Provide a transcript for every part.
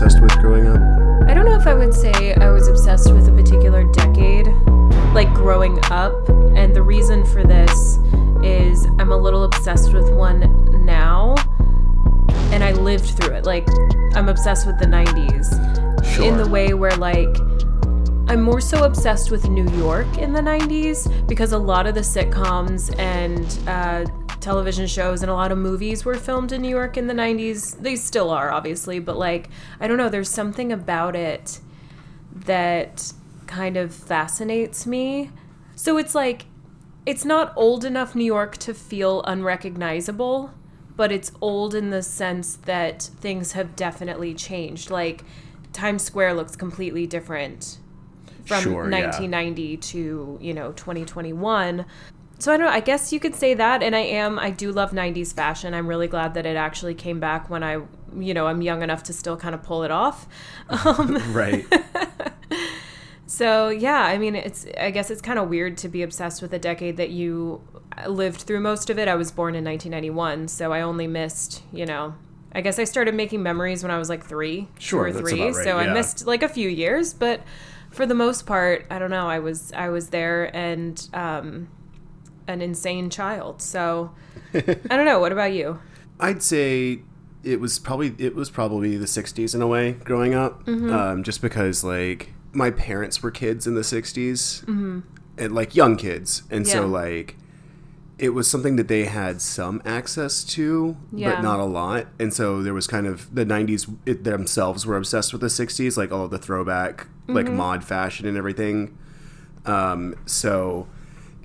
decade you were obsessed with growing up? I don't know if I would say I was obsessed with a particular decade, like growing up. And the reason for this is I'm a little obsessed with one now, and I lived through it. Like, I'm obsessed with the 90s Sure. in the way where, like, I'm more so obsessed with New York in the 90s because a lot of the sitcoms and uh, television shows and a lot of movies were filmed in New York in the 90s. They still are, obviously, but like, I don't know, there's something about it that kind of fascinates me. So it's like, it's not old enough New York to feel unrecognizable, but it's old in the sense that things have definitely changed. Like, Times Square looks completely different from Sure, yeah. 1990 to you know 2021 so i don't know i guess you could say that and i am i do love 90s fashion. I'm really glad that it actually came back when i you know i'm young enough to still kind of pull it off. Um, Right. so yeah i mean it's i guess it's kind of weird to be obsessed with a decade that you lived through most of it. I was born in 1991 so i only missed you know i guess i started making memories when i was like three Sure, two or three right, so i missed like a few years but for the most part i don't know i was i was there and um an insane child so i don't know what about you I'd say it was probably it was probably the 60s in a way growing up Mm-hmm. um, just because like my parents were kids in the 60s and like young kids and so Mm-hmm. Like it was something that they had some access to Yeah. but not a lot and so there was kind of the 90s it, themselves were obsessed with the 60s like all of the throwback like Mm-hmm. mod fashion and everything um, so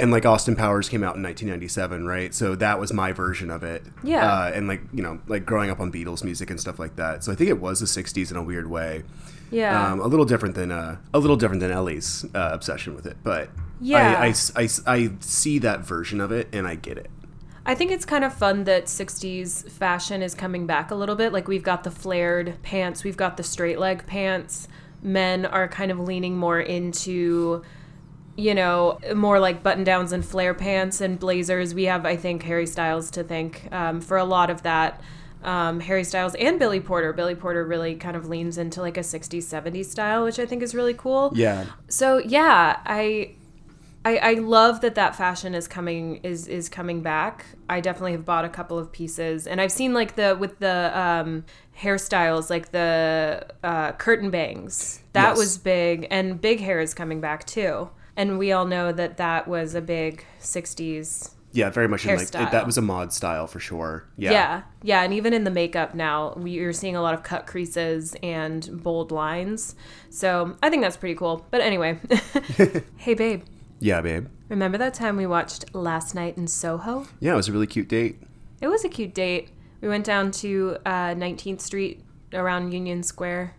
and like Austin Powers came out in 1997, right? So that was my version of it. Yeah. Uh, and like you know, like growing up on Beatles music and stuff like that. So I think it was the 60s in a weird way. yeah Um, a little different than uh, a little different than Ellie's uh, obsession with it, but Yeah. I, I, I, I see that version of it and I get it. I think it's kind of fun that 60s fashion is coming back a little bit. Like we've got the flared pants, we've got the straight leg pants. Men are kind of leaning more into you know, more like button downs and flare pants and blazers. We have, I think, Harry Styles to thank um, for a lot of that. Um, Harry Styles and Billy Porter. Billy Porter really kind of leans into like a 60s, 70s style, which I think is really cool Yeah. so yeah i I, I love that that fashion is coming is is coming back. I definitely have bought a couple of pieces, and I've seen like the with the um, hairstyles, like the uh, curtain bangs. That Yes. was big, and big hair is coming back too. And we all know that that was a big '60s Yeah, very much in like it, that was a mod style for sure. Yeah. yeah. yeah, and even in the makeup now, we- you're seeing a lot of cut creases and bold lines. So I think that's pretty cool. But anyway, hey babe, Yeah, babe. remember that time we watched Last Night in Soho? Yeah, it was a really cute date. It was a cute date. We went down to uh, 19th Street around Union Square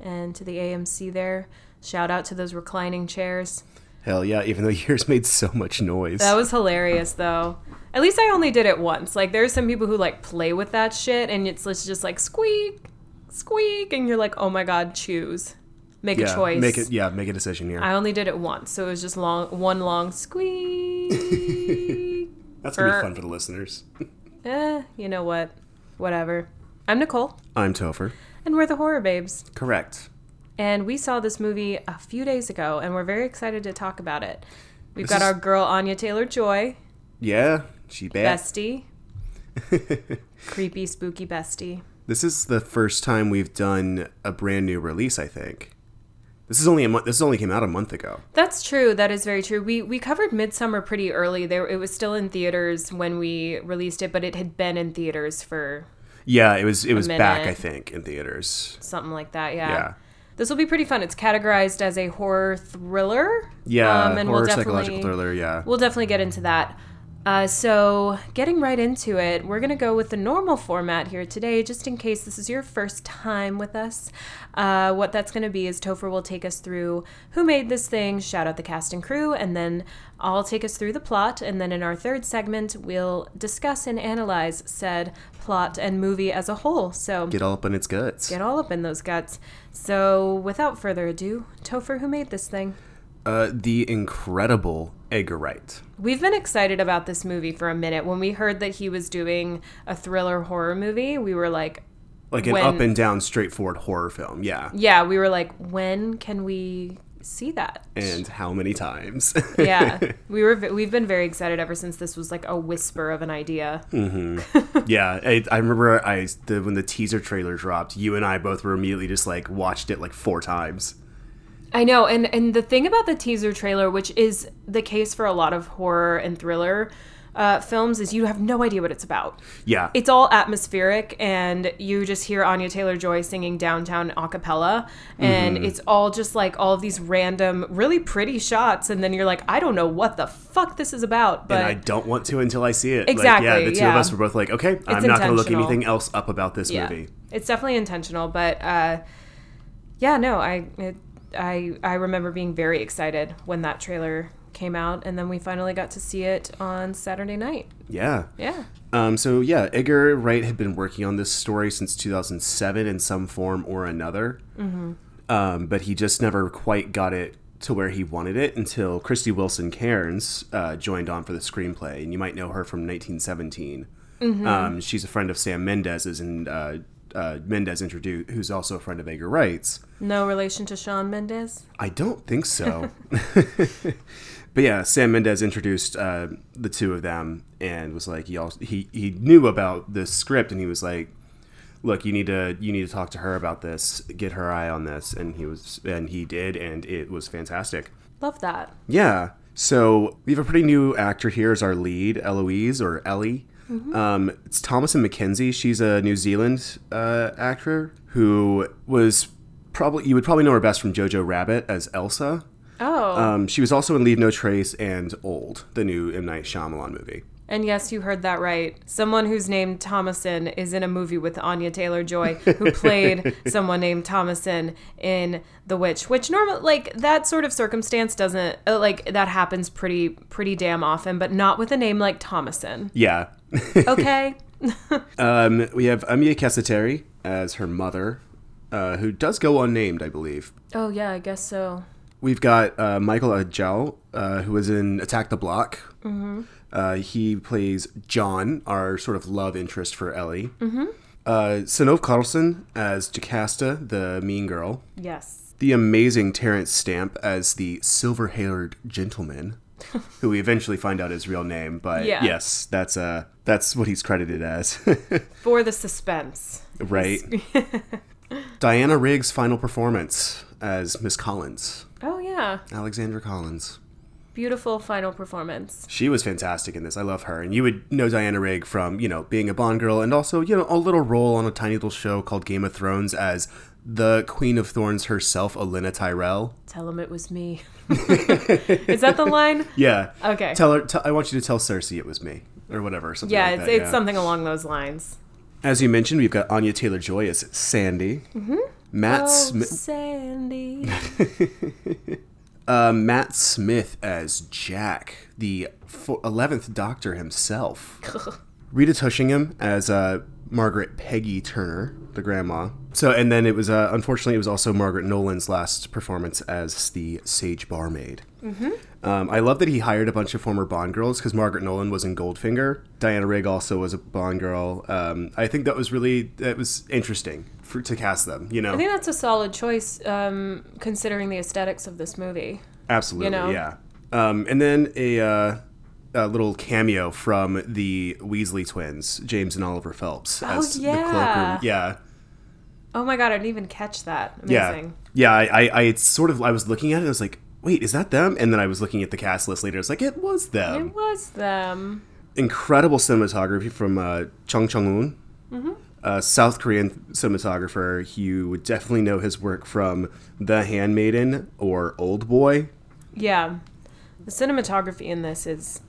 and to the AMC there. Shout out to those reclining chairs. Hell yeah, even though yours made so much noise. That was hilarious though. At least I only did it once. Like there's some people who like play with that shit and it's, it's just like squeak, squeak, and you're like, oh my god, choose, make yeah, a choice. Make it yeah, make a decision here. I only did it once, so it was just long, one long squeak. That's gonna be er. fun for the listeners. eh, you know what? Whatever. I'm Nicole, I'm Topher. and we're the Horror Babes. Correct. And we saw this movie a few days ago, and we're very excited to talk about it. We've This got is- our girl Anya Taylor Joy, Yeah, she bad. bestie, creepy, spooky bestie. This is the first time we've done a brand new release. I think this is only a month. This only came out a month ago. That's true. That is very true. We we covered Midsommar pretty early. There, it was still in theaters when we released it, but it had been in theaters for Yeah, it was. It was back. I think in theaters. something like that. Yeah. Yeah. This will be pretty fun. It's categorized as a horror thriller. Yeah, Um, and horror we'll psychological thriller. Yeah. We'll definitely get into that. Uh, so, getting right into it, we're going to go with the normal format here today, just in case this is your first time with us. Uh, what that's going to be is Topher will take us through who made this thing, shout out the cast and crew, and then I'll take us through the plot. And then in our third segment, we'll discuss and analyze said plot and movie as a whole. So, Get all up in its guts. get all up in those guts. So, without further ado, Topher, who made this thing? Uh, the incredible Edgar Wright. We've been excited about this movie for a minute. When we heard that he was doing a thriller horror movie, we were like, like an when- up and down, straightforward horror film. Yeah, yeah, we were like, when can we see that? and how many times? yeah, we were. We've been very excited ever since this was like a whisper of an idea. Mm-hmm. yeah, I, I remember I the, when the teaser trailer dropped. You and I both were immediately just like watched it like four times. I know, and and the thing about the teaser trailer, which is the case for a lot of horror and thriller uh, films, is you have no idea what it's about. Yeah, It's all atmospheric, and you just hear Anya Taylor Joy singing downtown a cappella, and Mm-hmm. it's all just like all of these random, really pretty shots, and then you're like, I don't know what the fuck this is about, but and I don't want to until I see it. Exactly, Like, yeah, the two of us were both like, okay, I'm not going to look anything else up about this yeah, movie. it's definitely intentional. But uh, yeah, no, I it, I I remember being very excited when that trailer came out, and then we finally got to see it on Saturday night. Yeah. Yeah. Um, so yeah, Edgar Wright had been working on this story since 2007 in some form or another, mm-hmm. um, but he just never quite got it to where he wanted it until Krysty Wilson Cairns uh, joined on for the screenplay, and you might know her from 1917. Um, she's a friend of Sam Mendes's, and uh, uh, Mendes introduced, who's also a friend of Edgar Wright's. No relation to Shawn Mendes. I don't think so. but yeah, Sam Mendes introduced uh, the two of them and was like, he also he he knew about the script and he was like, look, you need to you need to talk to her about this, get her eye on this, and he was and he did, and it was fantastic. Love that. Yeah. So we have a pretty new actor here as our lead, Eloise or Ellie. Um, it's Thomasin McKenzie. She's a New Zealand uh, actor who was probably you would probably know her best from Jojo Rabbit as Elsa. Oh, Um, she was also in Leave No Trace and Old, the new M Night Shyamalan movie. and yes, you heard that right. Someone who's named Thomasin is in a movie with Anya Taylor Joy, who played someone named Thomasin in The Witch. Which normal, like that sort of circumstance doesn't uh, like that happens pretty pretty damn often, but not with a name like Thomasin. Yeah. Okay. um, we have Aimee Cassettari as her mother, uh, who does go unnamed, I believe. oh yeah, I guess so. We've got uh, Michael Ajao, uh, who was in Attack the Block. Mm-hmm. Uh, he plays John, our sort of love interest for Ellie. Mm-hmm. Uh, Synnove Karlsen as Jocasta, the mean girl. Yes. The amazing Terence Stamp as the silver-haired gentleman, who we eventually find out his real name. But Yeah. yes, that's uh, that's what he's credited as, For the suspense. right? Diana Rigg's final performance as Miss Collins, Oh yeah. Alexandra Collins. Beautiful final performance. She was fantastic in this. I love her. And you would know Diana Rigg from, you know, being a Bond girl and also, you know, a little role on a tiny little show called Game of Thrones as the Queen of Thorns herself, Olenna Tyrell. Tell him it was me. Is that the line? Yeah. Okay. Tell her, t- I want you to tell Cersei it was me. Or whatever. Something yeah, like it's, that, it's yeah. something along those lines. As you mentioned, we've got Anya Taylor Joy as Sandy. Mm-hmm. Matt, Oh, Smith, Sandy. uh, Matt Smith as Jack, the 11th Doctor himself. Rita Tushingham as uh, Margaret Peggy Turner, the grandma. So, and then it was uh, unfortunately it was also Margaret Nolan's last performance as the sage barmaid. Mm-hmm. Um, I love that he hired a bunch of former Bond girls because Margaret Nolan was in Goldfinger. Diana Rigg also was a Bond girl. Um, I think that was really that was interesting for, to cast them. You know, I think that's a solid choice, um, considering the aesthetics of this movie. Absolutely, you know? yeah. Um, and then a, uh, a little cameo from the Weasley twins, James and Oliver Phelps, Oh, as the yeah. cloakroom. Yeah, Oh my god, I didn't even catch that. yeah, Amazing. yeah. I, I, I sort of I was looking at it. I was like, wait, is that them? And then I was looking at the cast list later. I was like, it was them. It was them. Incredible cinematography from uh, Chung Chung Hoon. Mm-hmm. Uh, South Korean cinematographer. You would definitely know his work from The Handmaiden or Old Boy. Yeah. The cinematography in this is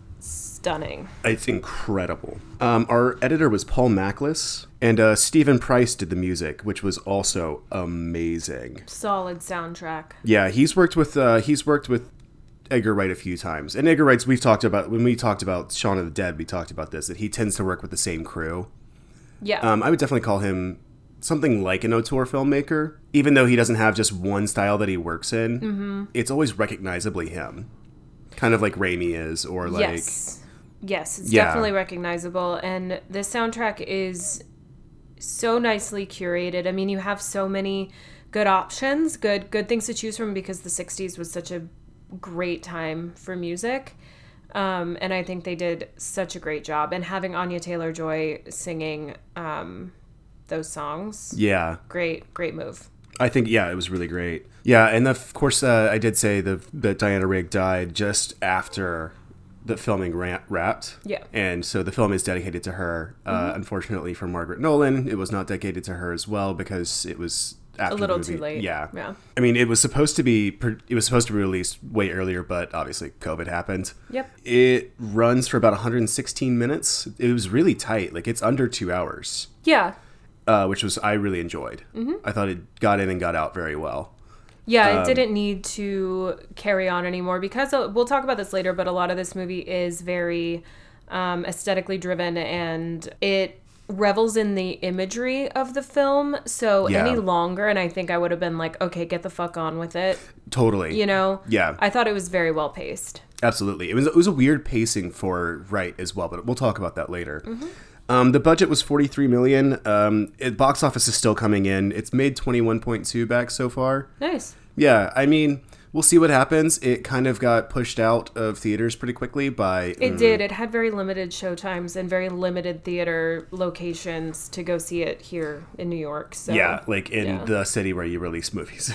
stunning. It's incredible. Um, our editor was Paul Machliss, and uh, Stephen Price did the music, which was also amazing. Solid soundtrack. Yeah, he's worked with uh, he's worked with Edgar Wright a few times, and Edgar Wright's we've talked about when we talked about Shaun of the Dead, we talked about this that he tends to work with the same crew. Yeah. Um, I would definitely call him something like an auteur filmmaker, even though he doesn't have just one style that he works in. Mm-hmm. It's always recognizably him, kind of like Raimi is, or like yes. Yes, it's Yeah. definitely recognizable. And the soundtrack is so nicely curated. I mean, you have so many good options, good good things to choose from because the 60s was such a great time for music. Um, and I think they did such a great job. And having Anya Taylor Joy singing um, those songs, Yeah. great, great move. I think yeah, it was really great. Yeah, and of course uh, I did say the, that Diana Rigg died just after the filming ra- wrapped. Yeah. Mm-hmm. and so the film is dedicated to her. Uh, unfortunately for Margaret Nolan, it was not dedicated to her as well because it was after A little too late. Yeah, Yeah. I mean, it was supposed to be it was supposed to be released way earlier, but obviously COVID happened. Yep. It runs for about 116 minutes. It was really tight. Like it's under two hours Yeah. uh, which was I really enjoyed. Mm-hmm. I thought it got in and got out very well. Yeah, Um, it didn't need to carry on anymore because uh, we'll talk about this later, but a lot of this movie is very um, aesthetically driven and it revels in the imagery of the film. So Yeah. any longer, and I think I would have been like, okay, get the fuck on with it. Totally. You know? Yeah. I thought it was very well paced. Absolutely. It was it was a weird pacing for right as well, but we'll talk about that later. Mm-hmm. Um, the budget was 43 million. Um, it, box office is still coming in. It's made 21.2 back so far. Nice. Yeah, I mean, we'll see what happens. It kind of got pushed out of theaters pretty quickly by It mm, did. It had very limited show times and very limited theater locations to go see it here in New York. So yeah, like in yeah. the city where you release movies.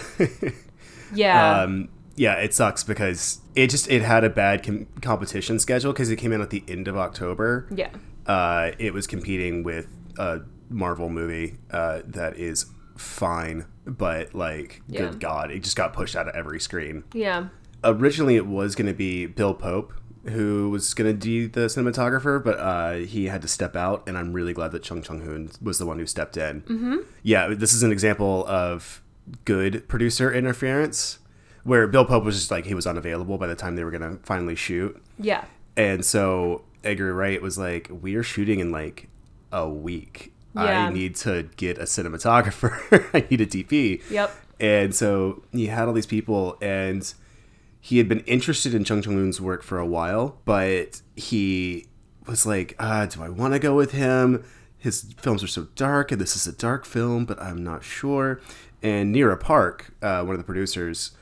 yeah, um, yeah, it sucks because it just it had a bad com- competition schedule because it came in at the end of October. yeah, Uh, it was competing with a Marvel movie uh, that is fine, but like, Yeah. good God, it just got pushed out of every screen. yeah. Originally, it was going to be Bill Pope who was going to be the cinematographer, but uh, he had to step out, and I'm really glad that Chung Chung Hoon was the one who stepped in. Mm-hmm. Yeah, this is an example of good producer interference, where Bill Pope was just like he was unavailable by the time they were going to finally shoot, Yeah. And so Edgar Wright was like, "We are shooting in like a week. Yeah. I need to get a cinematographer. I need a DP." Yep. And so he had all these people, and he had been interested in Chung Chung Hoon's work for a while, but he was like, uh, "Do I want to go with him? His films are so dark, and this is a dark film, but I'm not sure." And Nira Park, uh, one of the producers,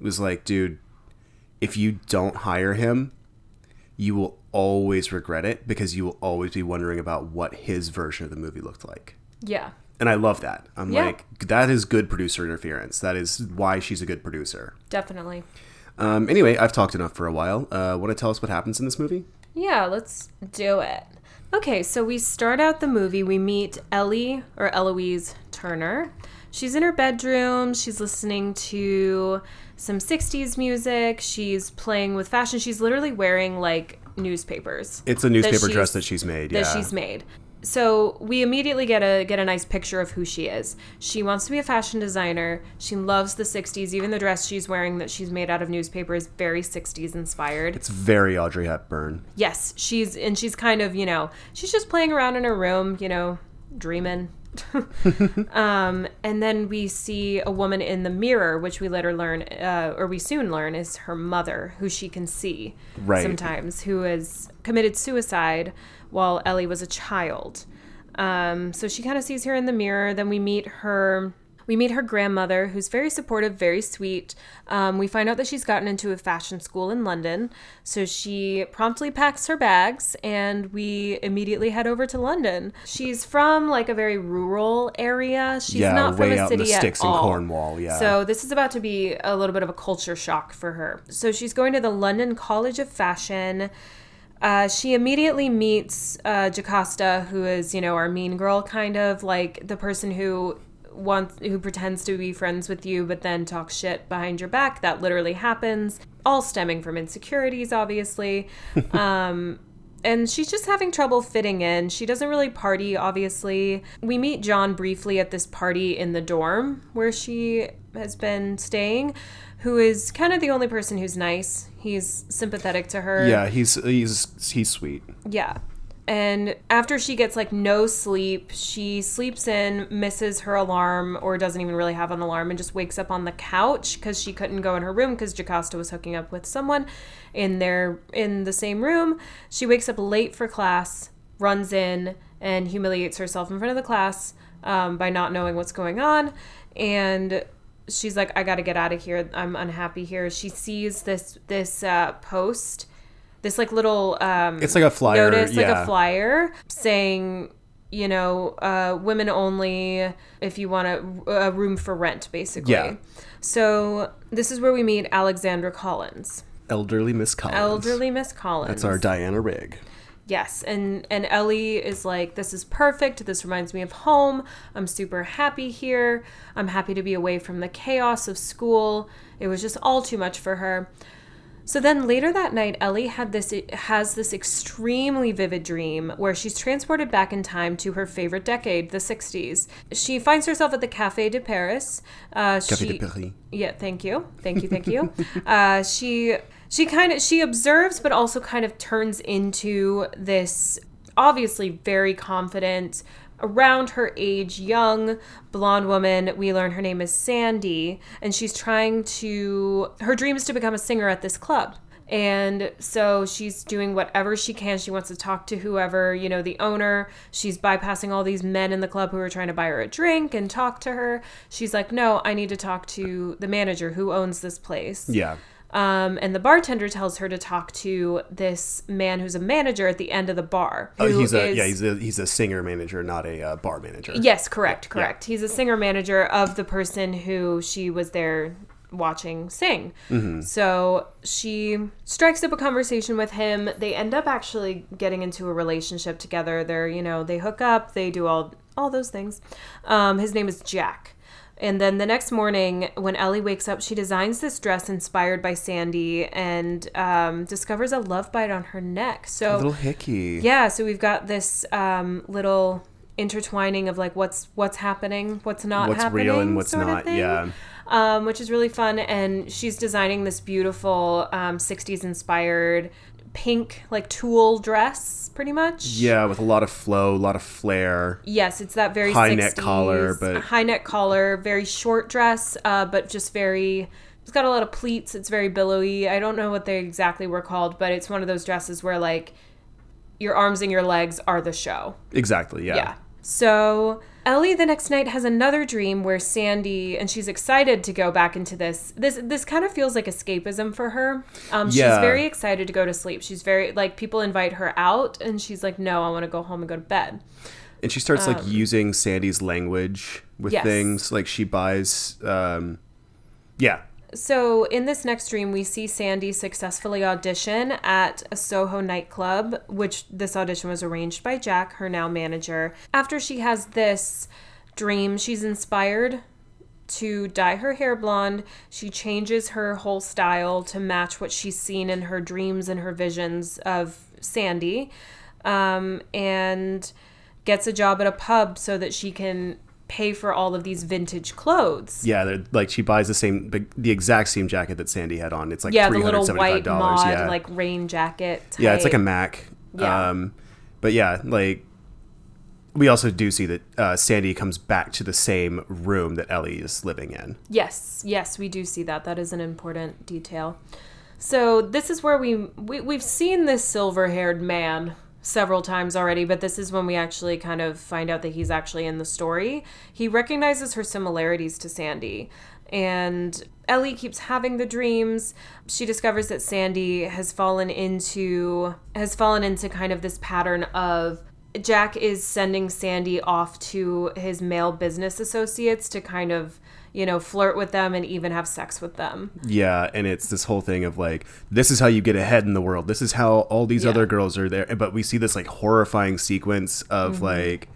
was like, "Dude, if you don't hire him, you will always regret it because you will always be wondering about what his version of the movie looked like." Yeah. And I love that. I'm Yeah. like, that is good producer interference. That is why she's a good producer. Definitely. Um, anyway, I've talked enough for a while. Uh, Want to tell us what happens in this movie? Yeah, let's do it. Okay, so we start out the movie. We meet Ellie or Eloise Turner. She's in her bedroom. She's listening to some 60s music. She's playing with fashion. She's literally wearing like newspapers. It's a newspaper she's- dress that she's made. that yeah. she's made. So we immediately get a get a nice picture of who she is. She wants to be a fashion designer. She loves the 60s. Even the dress she's wearing that she's made out of newspaper is very 60s inspired. It's very Audrey Hepburn. Yes, she's and she's kind of, you know, she's just playing around in her room, you know, dreaming. um, and then we see a woman in the mirror, which we later learn, uh, or we soon learn, is her mother, who she can see Right. sometimes, who has committed suicide while Ellie was a child. Um, so she kind of sees her in the mirror. Then we meet her. We meet her grandmother, who's very supportive, very sweet. Um, we find out that she's gotten into a fashion school in London. So she promptly packs her bags and we immediately head over to London. She's from like a very rural area. She's yeah, not from a out in city at sticks in all. Cornwall. Yeah. So this is about to be a little bit of a culture shock for her. So she's going to the London College of Fashion. Uh, she immediately meets uh, Jocasta, who is, you know, our mean girl, kind of like the person who wants, who pretends to be friends with you, but then talks shit behind your back. That literally happens, all stemming from insecurities, obviously. um, and she's just having trouble fitting in. She doesn't really party, obviously. We meet John briefly at this party in the dorm where she has been staying, who is kind of the only person who's nice. He's sympathetic to her. yeah, he's he's he's sweet. Yeah. And after she gets like no sleep, she sleeps in, misses her alarm, or doesn't even really have an alarm, and just wakes up on the couch because she couldn't go in her room because Jocasta was hooking up with someone in their in the same room. She wakes up late for class, runs in, and humiliates herself in front of the class um, by not knowing what's going on. And she's like, I got to get out of here. I'm unhappy here. She sees this this uh, post, this like little um, It's like a flyer, notice, like a flyer saying, you know, uh, women only if you want a, a room for rent, basically. Yeah. So this is where we meet Alexandra Collins, Elderly Miss Collins. elderly Miss Collins. That's our Diana Rigg. Yes, and and Ellie is like, this is perfect. This reminds me of home. I'm super happy here. I'm happy to be away from the chaos of school. It was just all too much for her. So then later that night, Ellie had this has this extremely vivid dream where she's transported back in time to her favorite decade, the 60s. She finds herself at the Café de Paris. Uh, Café she, de Paris. yeah, thank you, thank you, thank you. uh, she she kind of she observes, but also kind of turns into this obviously very confident, around her age, young blonde woman. We learn her name is Sandy, and she's trying to her dream is to become a singer at this club. And so she's doing whatever she can. She wants to talk to whoever, you know, the owner. She's bypassing all these men in the club who are trying to buy her a drink and talk to her. She's like, no, I need to talk to the manager who owns this place. Yeah. Um, and the bartender tells her to talk to this man who's a manager at the end of the bar. Oh, he's a is- yeah, he's a he's a singer manager, not a uh, bar manager. Yes, correct, correct. He's a singer manager of the person who she was there watching sing. So she strikes up a conversation with him. They end up actually getting into a relationship together. They're, you know, they hook up, they do all all those things. Um, his name is Jack. And then the next morning, when Ellie wakes up, she designs this dress inspired by Sandy and um, discovers a love bite on her neck. So A little hickey. yeah, so we've got this um, little intertwining of like what's what's happening, what's not What's happening, real and what's not, yeah. um, which is really fun. And she's designing this beautiful um, '60s inspired pink like tulle dress, pretty much. Yeah, with a lot of flow, a lot of flair. Yes, it's that very High neck collar, but- high neck collar, very short dress, uh, but just very. It's got a lot of pleats. It's very billowy. I don't know what they exactly were called, but it's one of those dresses where like your arms and your legs are the show. Exactly. Yeah. Yeah. So Ellie the next night has another dream where Sandy and she's excited to go back into this. This this kind of feels like escapism for her. Um, she's very excited to go to sleep. She's very like people invite her out and she's like, no, I want to go home and go to bed. And she starts like using Sandy's language with Um, Yes. things. Like she buys. Um, yeah. So in this next dream, we see Sandy successfully audition at a Soho nightclub, which this audition was arranged by Jack, her now manager. After she has this dream, she's inspired to dye her hair blonde. She changes her whole style to match what she's seen in her dreams and her visions of Sandy, um, and gets a job at a pub so that she can pay for all of these vintage clothes. Yeah, they're- like she buys the same, the, the exact same jacket that Sandy had on. It's like yeah, the little white mod Yeah, like rain jacket. yeah, it's like a. Mac. Yeah. Um, but yeah, like we also do see that uh, Sandy comes back to the same room that Ellie is living in. Yes, yes, we do see that. That is an important detail. So this is where we, we we've seen this silver-haired man several times already, but this is when we actually kind of find out that he's actually in the story. He recognizes her similarities to Sandy. And Ellie keeps having the dreams. She discovers that Sandy has fallen into has fallen into kind of this pattern of Jack is sending Sandy off to his male business associates to kind of, you know, flirt with them and even have sex with them. Yeah, and it's this whole thing of like, this is how you get ahead in the world. This is how all these Yeah. other girls are there. But we see this like horrifying sequence of Mm-hmm. like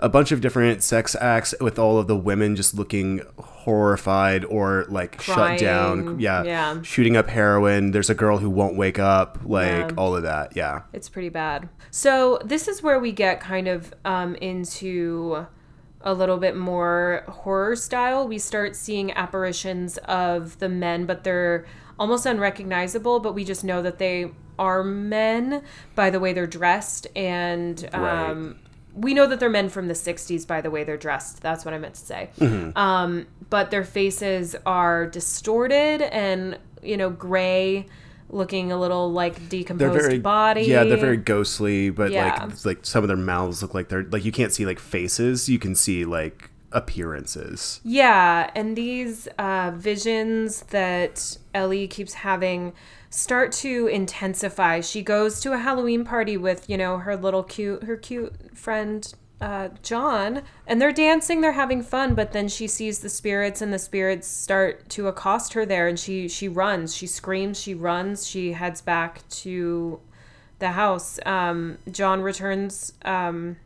a bunch of different sex acts with all of the women just looking horrified or like shut down. Yeah. yeah. Shooting up heroin. There's a girl who won't wake up. Like Yeah. all of that. Yeah. It's pretty bad. So this is where we get kind of um, into a little bit more horror style. We start seeing apparitions of the men, but they're almost unrecognizable. But we just know that they are men by the way they're dressed, and um, we know that they're men from the '60s by the way they're dressed. That's what I meant to say. Um, but their faces are distorted and you know gray looking a little like decomposed very body. Yeah, they're very ghostly, but Yeah. like like some of their mouths look like they're like you can't see like faces, you can see like appearances. Yeah, and these uh, visions that Ellie keeps having start to intensify. She goes to a Halloween party with, you know, her little cute, her cute friend uh, John, and they're dancing, they're having fun. But then she sees the spirits, and the spirits start to accost her there, and she she runs, she screams, she runs, she heads back to the house. Um, John returns um,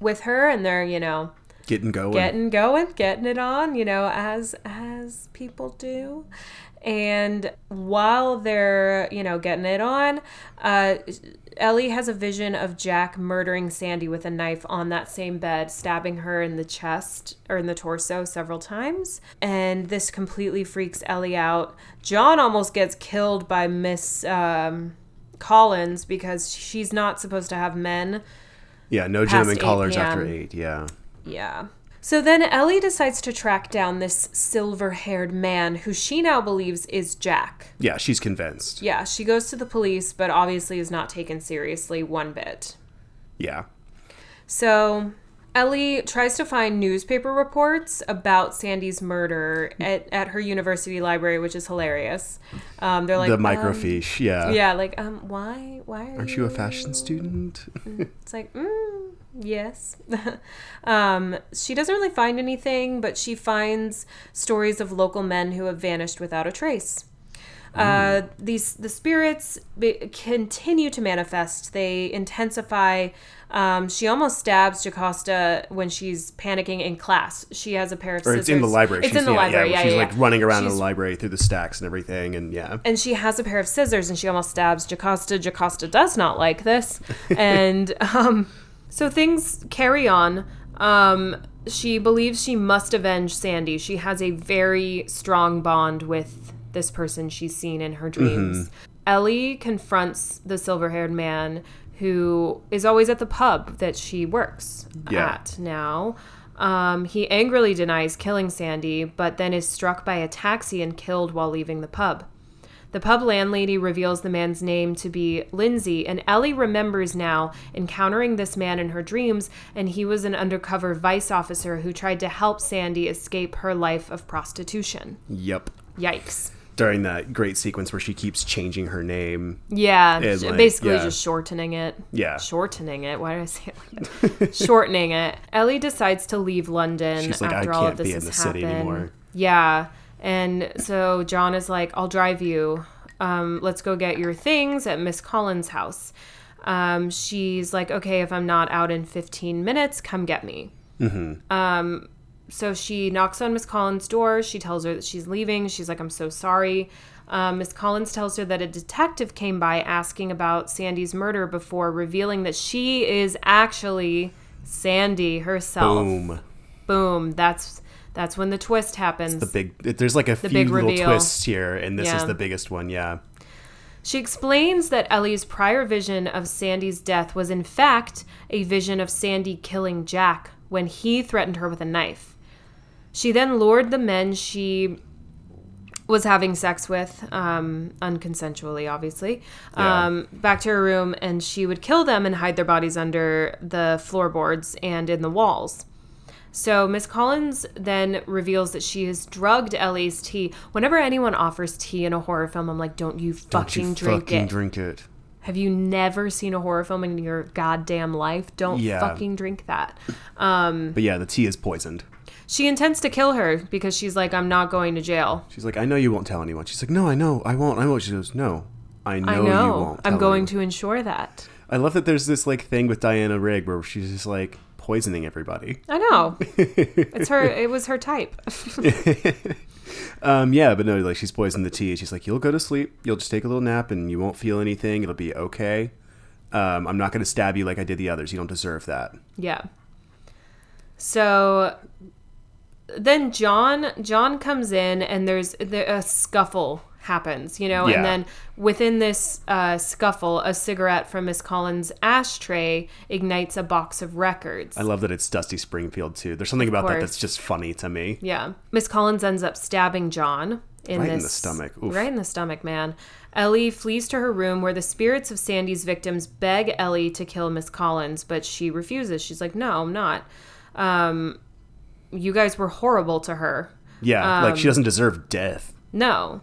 with her, and they're you know Getting going. getting going, getting it on, you know, as as people do. And while they're, you know, getting it on, uh, Ellie has a vision of Jack murdering Sandy with a knife on that same bed, stabbing her in the chest or in the torso several times. And this completely freaks Ellie out. John almost gets killed by Miss um, Collins because she's not supposed to have men yeah, no gentlemen 8 callers after 8, yeah. yeah. So then Ellie decides to track down this silver haired man who she now believes is Jack. Yeah, she's convinced. Yeah, she goes to the police, but obviously is not taken seriously one bit. Yeah. So Ellie tries to find newspaper reports about Sandy's murder at, at her university library, which is hilarious. Um, they're like the um, microfiche, yeah. yeah, like um, why? Why are Aren't you a fashion student? It's like, mm, yes. um, she doesn't really find anything, but she finds stories of local men who have vanished without a trace. Uh, these the spirits be, continue to manifest. They intensify. Um, she almost stabs Jocasta when she's panicking in class. She has a pair of or scissors. it's in the library. It's she's, in the yeah, library. Yeah, Yeah, she's yeah, like yeah. running around in the library through the stacks and everything, and yeah. and she has a pair of scissors and she almost stabs Jocasta. Jocasta does not like this. and um, so things carry on. Um, she believes she must avenge Sandy. She has a very strong bond with this person she's seen in her dreams. Ellie confronts the silver haired man who is always at the pub that she works Yeah. at now. Um, he angrily denies killing Sandy, but then is struck by a taxi and killed while leaving the pub. The pub landlady reveals the man's name to be Lindsay, and Ellie remembers now encountering this man in her dreams, and he was an undercover vice officer who tried to help Sandy escape her life of prostitution. Yep. Yikes. During that great sequence where she keeps changing her name. Yeah, And, like, basically yeah. just shortening it. Yeah. Shortening it. Why did I say it like that? Shortening it. Ellie decides to leave London She's like, after "I all can't of this be in has the city happened. anymore. Yeah. And so John is like, I'll drive you. Um, let's go get your things at Miss Collins' house. Um, she's like, okay, if I'm not out in 15 minutes, come get me. Um, so she knocks on Miss Collins' door. She tells her that she's leaving. She's like, I'm so sorry. Um, Miss Collins tells her that a detective came by asking about Sandy's murder before revealing that she is actually Sandy herself. Boom. Boom. That's that's when the twist happens. The big. There's like a few big little reveal. twists here, and this Yeah. is the biggest one. Yeah. She explains that Ellie's prior vision of Sandy's death was, in fact, a vision of Sandy killing Jack when he threatened her with a knife. She then lured the men she was having sex with, um, unconsensually, obviously, Yeah. um, back to her room, and she would kill them and hide their bodies under the floorboards and in the walls. So Miss Collins then reveals that she has drugged Ellie's tea. Whenever anyone offers tea in a horror film, I'm like, "Don't you Don't fucking you drink fucking it." drink it. Have you never seen a horror film in your goddamn life? Don't Yeah. fucking drink that. Um, But yeah, the tea is poisoned. She intends to kill her because she's like, I'm not going to jail. She's like, I know you won't tell anyone. She's like, No, I know, I won't, I won't. She goes, No, I know, I you know. won't. I'm going anyone." to ensure that. I love that there's this like thing with Diana Rigg where she's just like poisoning everybody. I know. it's her. It was her type. Um, yeah, but no, like she's poisoned the tea. She's like, you'll go to sleep, you'll just take a little nap, and you won't feel anything. It'll be okay. Um, I'm not going to stab you like I did the others. You don't deserve that. Yeah. So then John John comes in and there's there, a scuffle happens, you know, Yeah. and then within this uh, scuffle, a cigarette from Miss Collins' ashtray ignites a box of records. I love that it's Dusty Springfield too. There's something about that that's just funny to me. yeah, Miss Collins ends up stabbing John in Right this in the stomach. Oof. right in the stomach, man. Ellie flees to her room where the spirits of Sandy's victims beg Ellie to kill Miss Collins, but she refuses. She's like, "No, I'm not. Um, you guys were horrible to her. Yeah, like Um, she doesn't deserve death. No."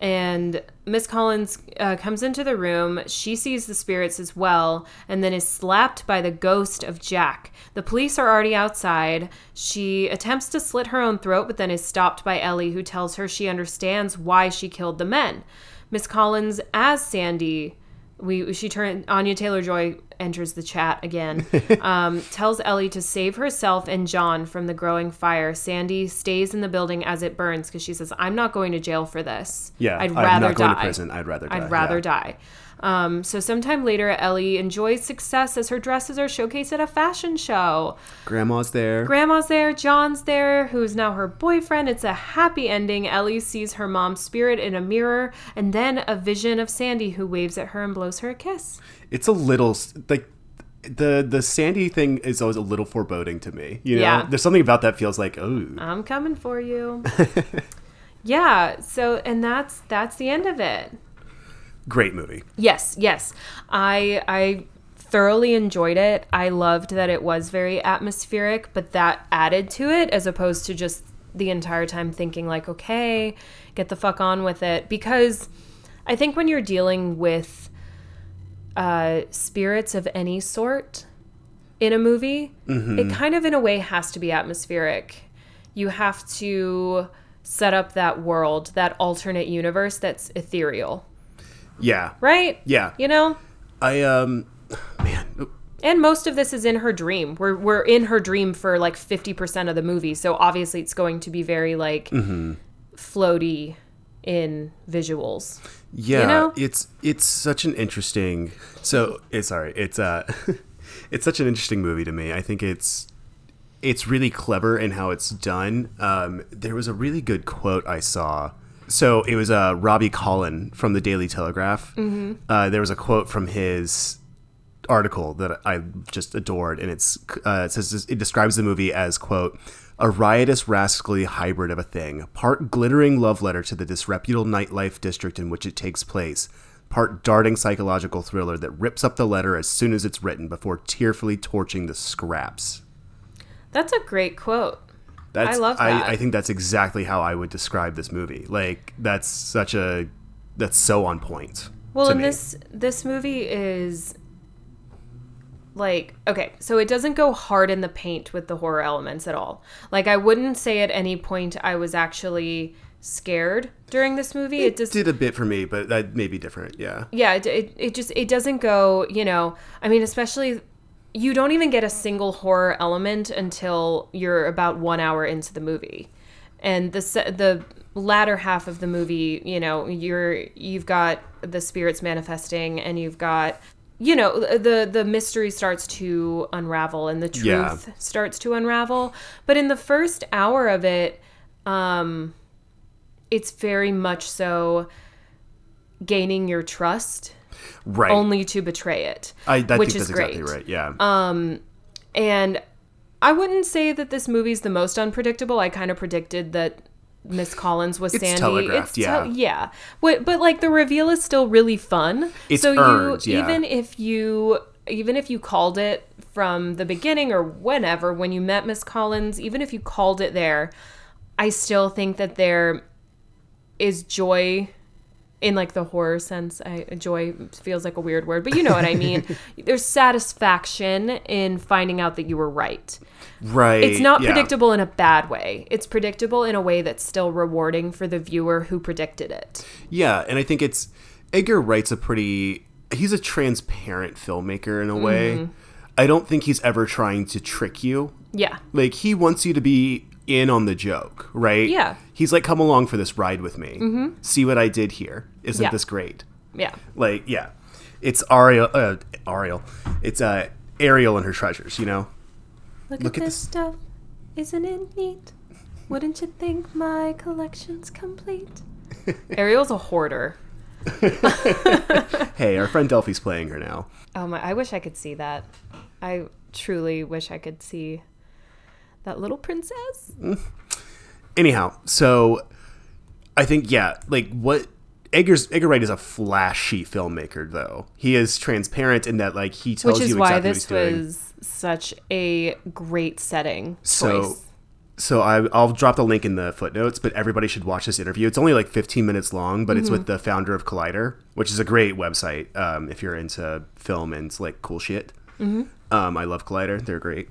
And Miss Collins uh, comes into the room. She sees the spirits as well, and then is slapped by the ghost of Jack. The police are already outside. She attempts to slit her own throat, but then is stopped by Ellie, who tells her she understands why she killed the men. Miss Collins, as Sandy, we she turned Anya Taylor Joy enters the chat again. um, tells Ellie to save herself and John from the growing fire. Sandy stays in the building as it burns because she says, "I'm not going to jail for this. Yeah, I'd I'm rather not going die. to prison. I'd rather die. I'd rather yeah. die." Um, so sometime later, Ellie enjoys success as her dresses are showcased at a fashion show. Grandma's there. Grandma's there, John's there, who's now her boyfriend. It's a happy ending. Ellie sees her mom's spirit in a mirror, and then a vision of Sandy who waves at her and blows her a kiss. it's a little like the the Sandy thing is always a little foreboding to me. You know, Yeah. there's something about that feels like oh I'm coming for you. yeah, so and that's that's the end of it. Great movie. Yes, yes. I I thoroughly enjoyed it. I loved that it was very atmospheric, but that added to it as opposed to just the entire time thinking like, okay, get the fuck on with it because I think when you're dealing with uh, spirits of any sort in a movie, it kind of in a way has to be atmospheric. You have to set up that world, that alternate universe that's ethereal, Yeah, right? yeah. You know? I um, man, And most of this is in her dream. We're we're in her dream for like 50% of the movie. So obviously it's going to be very like floaty in visuals. yeah. know? It's it's such an interesting. So it's sorry. It's uh, it's such an interesting movie to me. I think it's it's really clever in how it's done. Um, there was a really good quote I saw. So it was uh, Robbie Collin from the Daily Telegraph. Uh, there was a quote from his article that I just adored, and it's uh, it says it describes the movie as quote a riotous, rascally hybrid of a thing, part glittering love letter to the disreputable nightlife district in which it takes place, part darting psychological thriller that rips up the letter as soon as it's written before tearfully torching the scraps. That's a great quote. That's, I love that. I, I think that's exactly how I would describe this movie. Like that's such a that's so on point. Well, and me. this this movie is like okay, so it doesn't go hard in the paint with the horror elements at all. Like I wouldn't say at any point I was actually scared during this movie. It, it just did a bit for me, but that may be different. Yeah. yeah it, it, it just it doesn't go you know i mean especially you don't even get a single horror element until you're about one hour into the movie and the the latter half of the movie you know you're you've got the spirits manifesting and you've got you know the the mystery starts to unravel and the truth Yeah. starts to unravel but in the first hour of it um it's very much so gaining your trust Right. only to betray it I, I which think is that's great. Exactly right. Yeah. Um, and i wouldn't say that this movie's the most unpredictable i kind of predicted that miss collins was It's sandy telegraphed, yeah. yeah but, but like the reveal is still really fun It's so earned, you yeah. even if you even if you called it from the beginning or whenever when you met miss collins even if you called it there i still think that there is joy in like the horror sense I, joy feels like a weird word but you know what i mean there's satisfaction in finding out that you were right right. it's not yeah. predictable in a bad way it's predictable in a way that's still rewarding for the viewer who predicted it Yeah, and I think it's Edgar Wright's a pretty he's a transparent filmmaker in a way. Mm-hmm. I don't think he's ever trying to trick you. yeah Like he wants you to be in on the joke, right? Yeah. He's like, come along for this ride with me. Mm-hmm. See what I did here. Isn't Yeah. this great? yeah Like, yeah, it's Ariel. Uh, Ariel. It's uh, Ariel and her treasures. You know. look, Look at, at this stuff isn't it neat wouldn't you think my collection's complete ariel's a hoarder Hey, our friend Delphi's playing her now. Oh my! I wish I could see that. I truly wish I could see that little princess. Anyhow, so I think yeah, like what Edgar's Edgar Wright is a flashy filmmaker though. He is transparent in that like he tells you exactly what he's doing. Which is why this was such a great setting So- choice. So I, I'll drop the link in the footnotes, but everybody should watch this interview. It's only like 15 minutes long, but it's with the founder of Collider, which is a great website um, if you're into film and like cool shit. Um, I love Collider; they're great.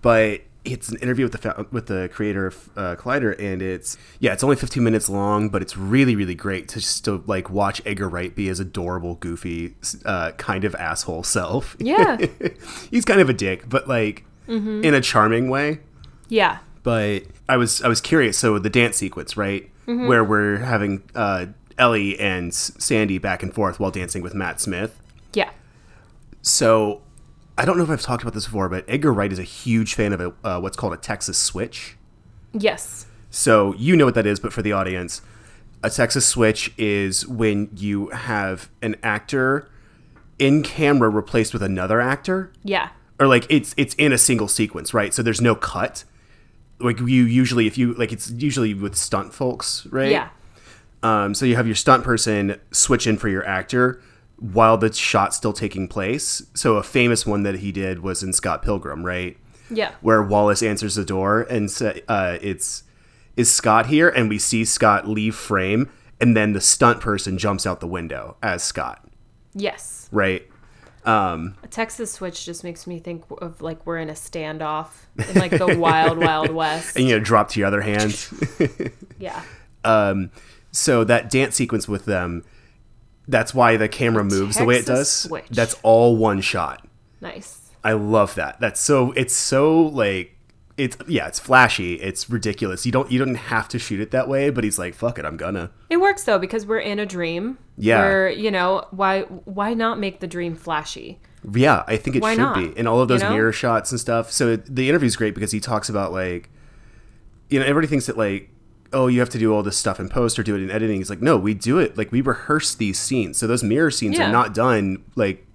But it's an interview with the with the creator of uh, Collider, and it's yeah, it's only 15 minutes long, but it's really really great to just to like watch Edgar Wright be his adorable, goofy, uh, kind of asshole self. Yeah. he's kind of a dick, but like in a charming way yeah. but I was I was curious. So the dance sequence, right, where we're having uh, Ellie and Sandy back and forth while dancing with Matt Smith. Yeah. So I don't know if I've talked about this before, but Edgar Wright is a huge fan of a, uh, what's called a Texas switch. Yes. So you know what that is, but for the audience, a Texas switch is when you have an actor in camera replaced with another actor Yeah. or like it's it's in a single sequence, right? So there's no cut. Like you usually, if you like, it's usually with stunt folks, right? Yeah. Um, so you have your stunt person switch in for your actor while the shot's still taking place. So a famous one that he did was in Scott Pilgrim, right? Yeah. Where Wallace answers the door and say, uh, "It's is Scott here?" And we see Scott leave frame, and then the stunt person jumps out the window as Scott, Yes. right? Um, A Texas switch just makes me think of like we're in a standoff in like the wild, wild west. and you know, drop to your other hand. Yeah. Um, so that dance sequence with them, that's why the camera moves the way it does. switch. That's all one shot. Nice. I love that. That's so it's so like it's yeah, it's flashy, it's ridiculous. You don't you don't have to shoot it that way, but he's like, fuck it, I'm gonna. It works though because we're in a dream. Yeah. Where, you know, why why not make the dream flashy? Yeah, I think it Why should not? be. And all of those You know? mirror shots and stuff. So the interview's great because he talks about like you know, everybody thinks that like oh, you have to do all this stuff in post or do it in editing. He's like, no, we do it. Like we rehearse these scenes. So those mirror scenes Yeah. are not done like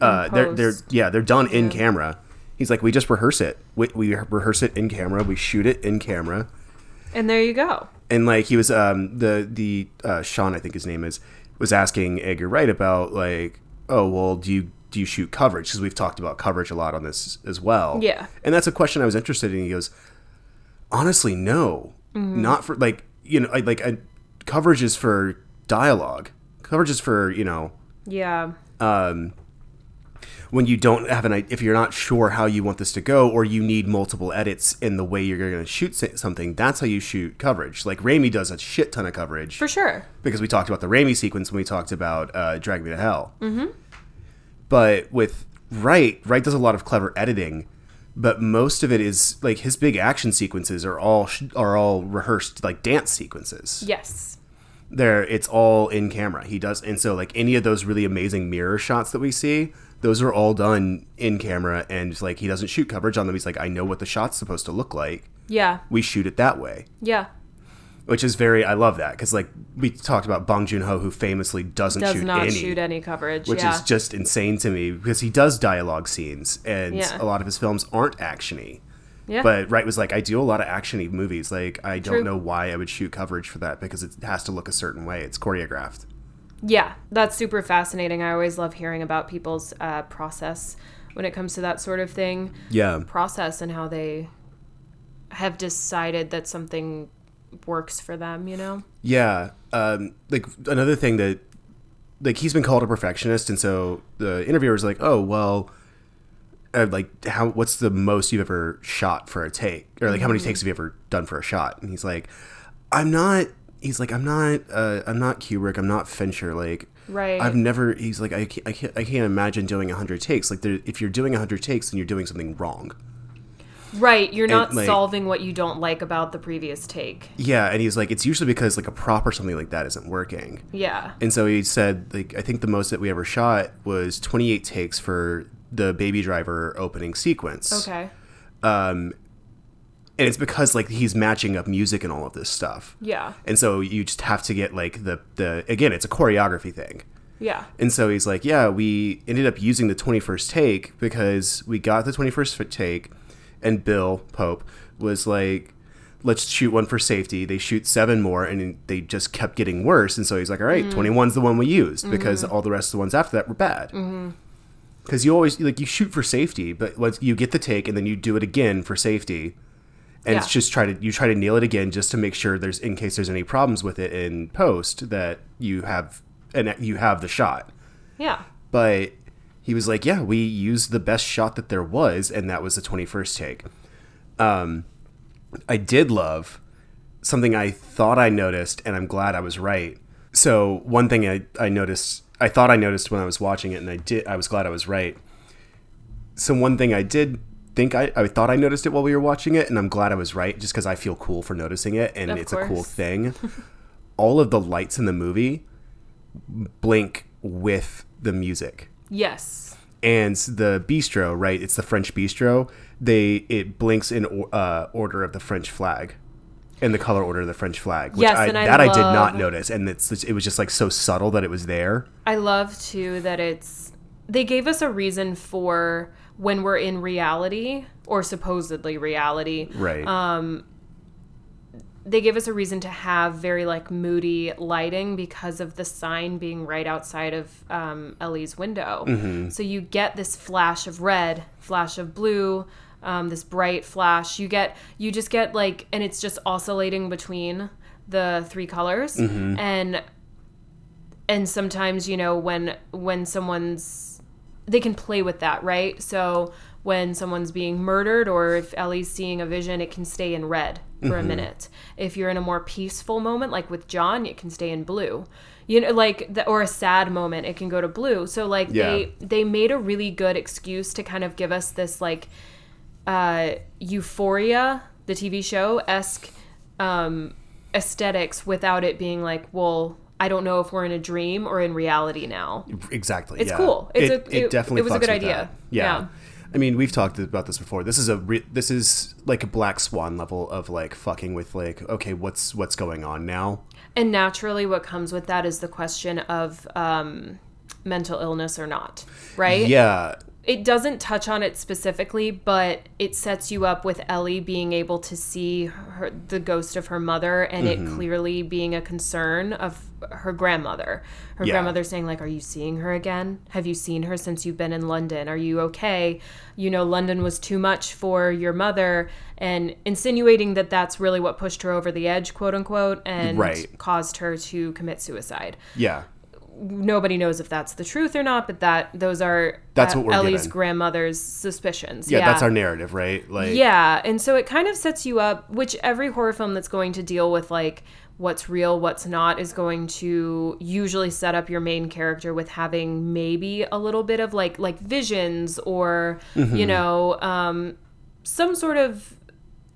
uh they're they're yeah, they're done in camera. He's like, we just rehearse it. We, we rehearse it in camera. We shoot it in camera. And there you go. and like he was um the the uh, Sean I think his name is was asking Edgar Wright about like oh well do you do you shoot coverage because we've talked about coverage a lot on this as well Yeah. and that's a question I was interested in he goes honestly no Mm-hmm. not for like you know like, like a, coverage is for dialogue coverage is for you know Yeah. Um, when you don't have an if you're not sure how you want this to go or you need multiple edits in the way you're going to shoot something that's how you shoot coverage like Raimi does a shit ton of coverage For sure. because we talked about the Raimi sequence when we talked about uh, Drag Me to Hell. Mm-hmm. But with Wright, Wright does a lot of clever editing, but most of it is like his big action sequences are all sh- are all rehearsed like dance sequences. Yes. There, it's all in camera. He does, and so like any of those really amazing mirror shots that we see, those are all done in camera, and like he doesn't shoot coverage on them. He's like, I know what the shot's supposed to look like. Yeah. We shoot it that way Yeah. Which is very I love that because like we talked about Bong Joon Ho who famously doesn't Does shoot not any, shoot any coverage. which yeah. is just insane to me because he does dialogue scenes and Yeah. a lot of his films aren't actiony. yeah. But Wright was like, I do a lot of actiony movies. Like I True. don't know why I would shoot coverage for that because it has to look a certain way. It's choreographed. Yeah, that's super fascinating. I always love hearing about people's uh, process when it comes to that sort of thing. Yeah, Process and how they have decided that something works for them, you know? yeah. Um, like another thing that like he's been called a perfectionist, and so the interviewer's like, oh well. Uh, like how what's the most you've ever shot for a take or like how many takes have you ever done for a shot and he's like i'm not he's like i'm not uh i'm not kubrick i'm not fincher like Right. i've never he's like i can't i can't, I can't imagine doing a 100 takes like there, if you're doing a 100 takes then you're doing something wrong Right, you're not like- solving what you don't like about the previous take. yeah and he's like it's usually because like a prop or something like that isn't working Yeah. And so he said, like, I think the most that we ever shot was 28 takes for the Baby Driver opening sequence. Okay. Um, And it's because, like, he's matching up music and all of this stuff. Yeah. And so you just have to get, like, the, the again, it's a choreography thing. Yeah. And so he's like, yeah, we ended up using the 21st take because we got the 21st take, and Bill Pope was like, let's shoot one for safety. They shoot seven more, and they just kept getting worse. And so he's like, all right, Mm-hmm. 21's the one we used because all the rest of the ones after that were bad. Mm-hmm. Because you always like you shoot for safety, but once you get the take and then you do it again for safety, and it's just try to you try to nail it again just to make sure there's in case there's any problems with it in post that you have and you have the shot. Yeah. But he was like, yeah, we used the best shot that there was, and that was the 21st take. Um, I did love something I thought I noticed, and I'm glad I was right. So one thing I, I noticed, I thought I noticed when I was watching it, and I did, I was glad I was right. So one thing I did think I, I thought I noticed it while we were watching it, and I'm glad I was right, just because I feel cool for noticing it, and Of it's a cool thing. All of the lights in the movie blink with the music Yes. and the bistro right it's the french bistro they it blinks in uh, order of the french flag and the color order of the french flag which Yes, I, and I that i did not notice and it's it was just like so subtle that it was there I love too that it's they gave us a reason for when we're in reality or supposedly reality. right Um, They gave us a reason to have very like moody lighting because of the sign being right outside of um, Ellie's window. Mm-hmm. So you get this flash of red, flash of blue, um, this bright flash. You get you just get like, and it's just oscillating between the three colors Mm-hmm. and and sometimes you know when when someone's they can play with that right so when someone's being murdered or if ellie's seeing a vision it can stay in red for a minute if you're in a more peaceful moment like with john it can stay in blue you know like the, or a sad moment it can go to blue so like Yeah. they they made a really good excuse to kind of give us this like uh euphoria the tv show esque um aesthetics without it being like well i don't know if we're in a dream or in reality now exactly It's yeah. cool. It's it, a- it- definitely it was a good idea. yeah. Yeah. I mean, we've talked about this before. This is a re- this is like a black swan level of like fucking with like okay, what's what's going on now? and naturally what comes with that is the question of um mental illness or not right Yeah, it doesn't touch on it specifically, but it sets you up with Ellie being able to see her, the ghost of her mother and Mm-hmm. it clearly being a concern of her grandmother. Her Yeah. grandmother saying like, "Are you seeing her again? Have you seen her since you've been in London? Are you okay? You know, London was too much for your mother." And insinuating that that's really what pushed her over the edge, quote unquote, and Right. caused her to commit suicide yeah, nobody knows if that's the truth or not, but that those are That's what we're Ellie's given. grandmother's suspicions. yeah, That's our narrative, right? Like, yeah, and so it kind of sets you up. Which every horror film that's going to deal with like what's real, what's not, is going to usually set up your main character with having maybe a little bit of like like visions or Mm-hmm. you know um, some sort of